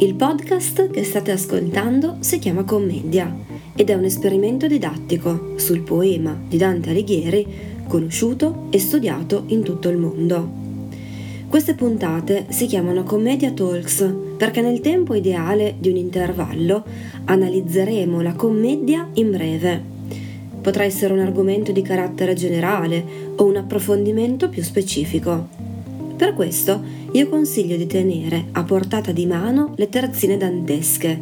Il podcast che state ascoltando si chiama Commedia ed è un esperimento didattico sul poema di Dante Alighieri conosciuto e studiato in tutto il mondo. Queste puntate si chiamano Commedia Talks perché nel tempo ideale di un intervallo analizzeremo la commedia in breve. Potrà essere un argomento di carattere generale o un approfondimento più specifico. Per questo io consiglio di tenere a portata di mano le terzine dantesche,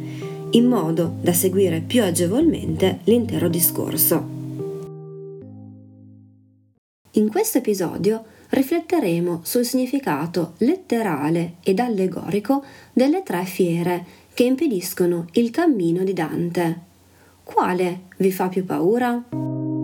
in modo da seguire più agevolmente l'intero discorso. In questo episodio rifletteremo sul significato letterale ed allegorico delle tre fiere che impediscono il cammino di Dante. Quale vi fa più paura?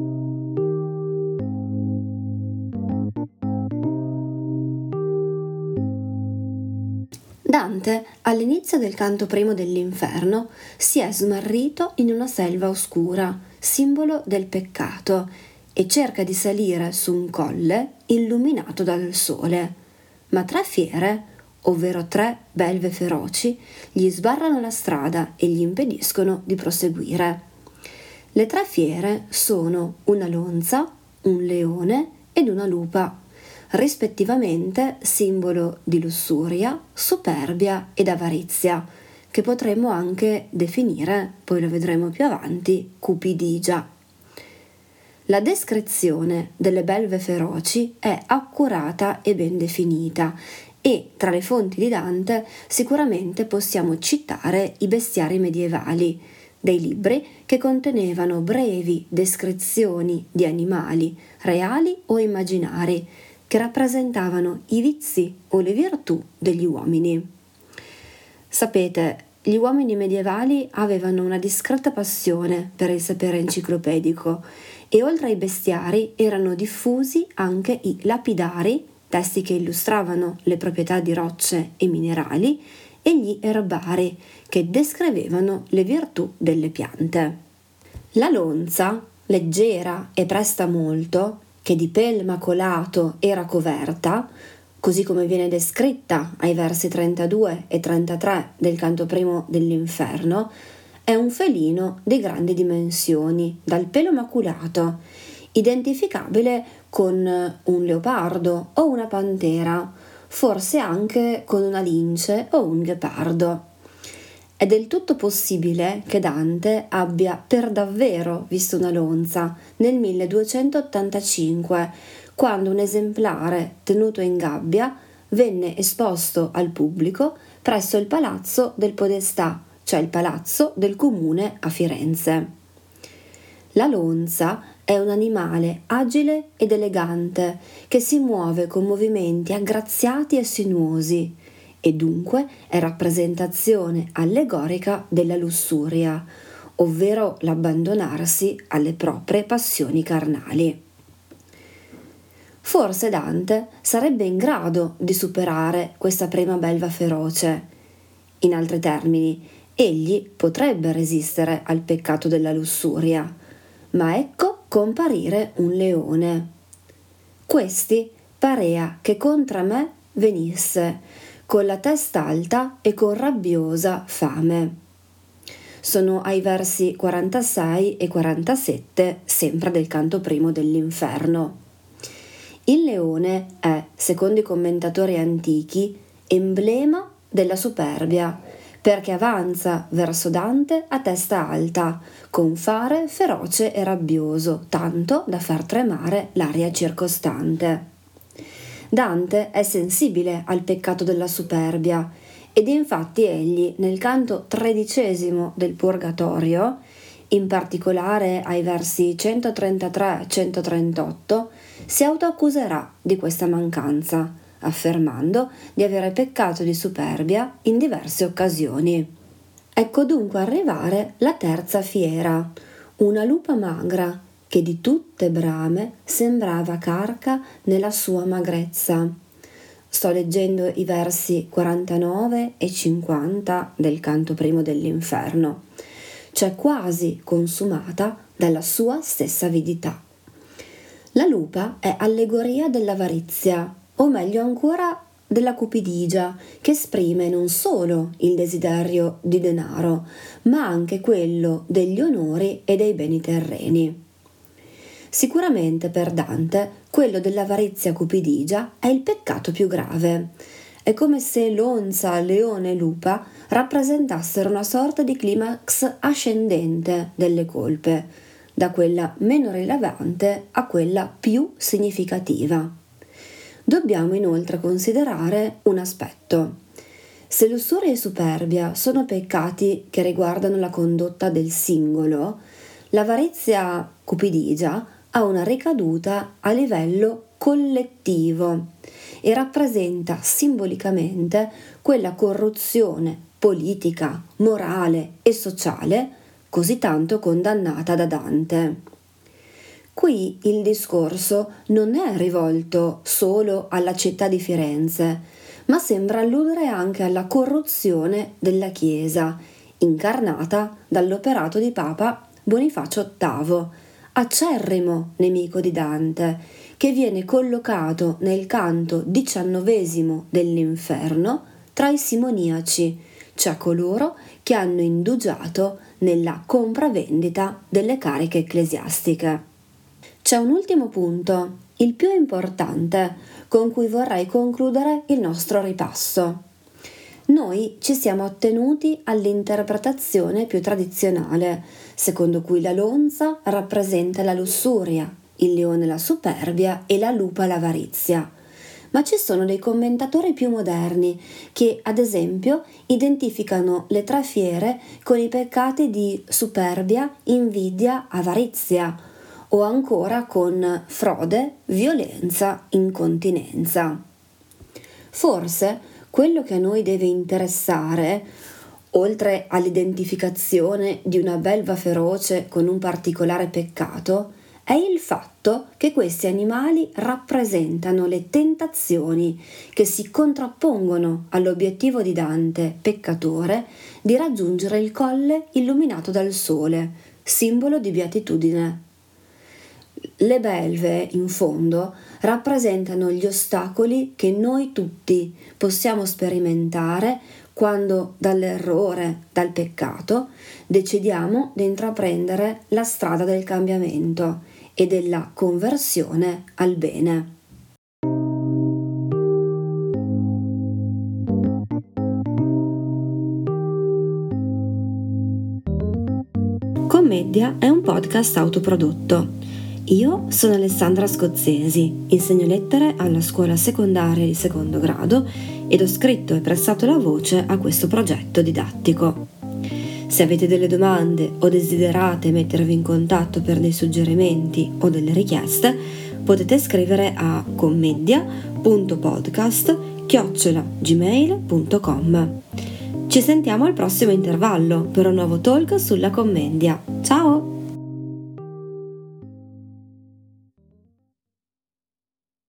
Dante, all'inizio del canto primo dell'inferno, si è smarrito in una selva oscura, simbolo del peccato, e cerca di salire su un colle illuminato dal sole. Ma tre fiere, ovvero tre belve feroci, gli sbarrano la strada e gli impediscono di proseguire. Le tre fiere sono una lonza, un leone ed una lupa, rispettivamente simbolo di lussuria, superbia ed avarizia, che potremmo anche definire, poi lo vedremo più avanti, cupidigia. La descrizione delle belve feroci è accurata e ben definita e tra le fonti di Dante sicuramente possiamo citare i bestiari medievali, dei libri che contenevano brevi descrizioni di animali reali o immaginari che rappresentavano i vizi o le virtù degli uomini. Sapete, gli uomini medievali avevano una discreta passione per il sapere enciclopedico e oltre ai bestiari erano diffusi anche i lapidari, testi che illustravano le proprietà di rocce e minerali, e gli erbari, che descrivevano le virtù delle piante. La lonza, leggera e presta molto, che di pel macolato era coverta, così come viene descritta ai versi 32 e 33 del canto primo dell'inferno, è un felino di grandi dimensioni, dal pelo maculato, identificabile con un leopardo o una pantera, forse anche con una lince o un ghepardo. È del tutto possibile che Dante abbia per davvero visto una lonza nel 1285, quando un esemplare tenuto in gabbia venne esposto al pubblico presso il palazzo del Podestà cioè il palazzo del comune a Firenze. La lonza è un animale agile ed elegante che si muove con movimenti aggraziati e sinuosi e dunque è rappresentazione allegorica della lussuria, ovvero l'abbandonarsi alle proprie passioni carnali. Forse Dante sarebbe in grado di superare questa prima belva feroce. In altri termini, egli potrebbe resistere al peccato della lussuria, ma ecco comparire un leone. Questi parea che contra me venisse, con la testa alta e con rabbiosa fame. Sono ai versi 46 e 47, sempre del canto primo dell'inferno. Il leone è, secondo i commentatori antichi, emblema della superbia perché avanza verso Dante a testa alta, con fare feroce e rabbioso, tanto da far tremare l'aria circostante. Dante è sensibile al peccato della superbia ed infatti egli nel canto tredicesimo del Purgatorio, in particolare ai versi 133-138, si autoaccuserà di questa mancanza affermando di avere peccato di superbia in diverse occasioni. Ecco dunque arrivare la terza fiera, una lupa magra che di tutte brame sembrava carca nella sua magrezza. Sto leggendo i versi 49 e 50 del canto primo dell'inferno, cioè quasi consumata dalla sua stessa avidità. La lupa è allegoria dell'avarizia, o meglio ancora della cupidigia, che esprime non solo il desiderio di denaro, ma anche quello degli onori e dei beni terreni. Sicuramente per Dante quello dell'avarizia cupidigia è il peccato più grave. È come se l'onza, leone e lupa rappresentassero una sorta di climax ascendente delle colpe, da quella meno rilevante a quella più significativa. Dobbiamo inoltre considerare un aspetto. Se lussuria e superbia sono peccati che riguardano la condotta del singolo, l'avarizia cupidigia ha una ricaduta a livello collettivo e rappresenta simbolicamente quella corruzione politica, morale e sociale così tanto condannata da Dante. Qui il discorso non è rivolto solo alla città di Firenze, ma sembra alludere anche alla corruzione della Chiesa, incarnata dall'operato di Papa Bonifacio VIII, acerrimo nemico di Dante, che viene collocato nel canto diciannovesimo dell'inferno tra i simoniaci, cioè coloro che hanno indugiato nella compravendita delle cariche ecclesiastiche. C'è un ultimo punto, il più importante, con cui vorrei concludere il nostro ripasso. Noi ci siamo attenuti all'interpretazione più tradizionale, secondo cui la lonza rappresenta la lussuria, il leone la superbia e la lupa l'avarizia. Ma ci sono dei commentatori più moderni che, ad esempio, identificano le tre fiere con i peccati di superbia, invidia, avarizia o ancora con frode, violenza, incontinenza. Forse quello che a noi deve interessare, oltre all'identificazione di una belva feroce con un particolare peccato, è il fatto che questi animali rappresentano le tentazioni che si contrappongono all'obiettivo di Dante, peccatore, di raggiungere il colle illuminato dal sole, simbolo di beatitudine. Le belve, in fondo, rappresentano gli ostacoli che noi tutti possiamo sperimentare quando dall'errore, dal peccato, decidiamo di intraprendere la strada del cambiamento e della conversione al bene. Commedia è un podcast autoprodotto io sono Alessandra Scozzesi, insegno lettere alla scuola secondaria di secondo grado ed ho scritto e prestato la voce a questo progetto didattico. Se avete delle domande o desiderate mettervi in contatto per dei suggerimenti o delle richieste, potete scrivere a commedia.podcast.gmail.com Ci sentiamo al prossimo intervallo per un nuovo talk sulla commedia. Ciao!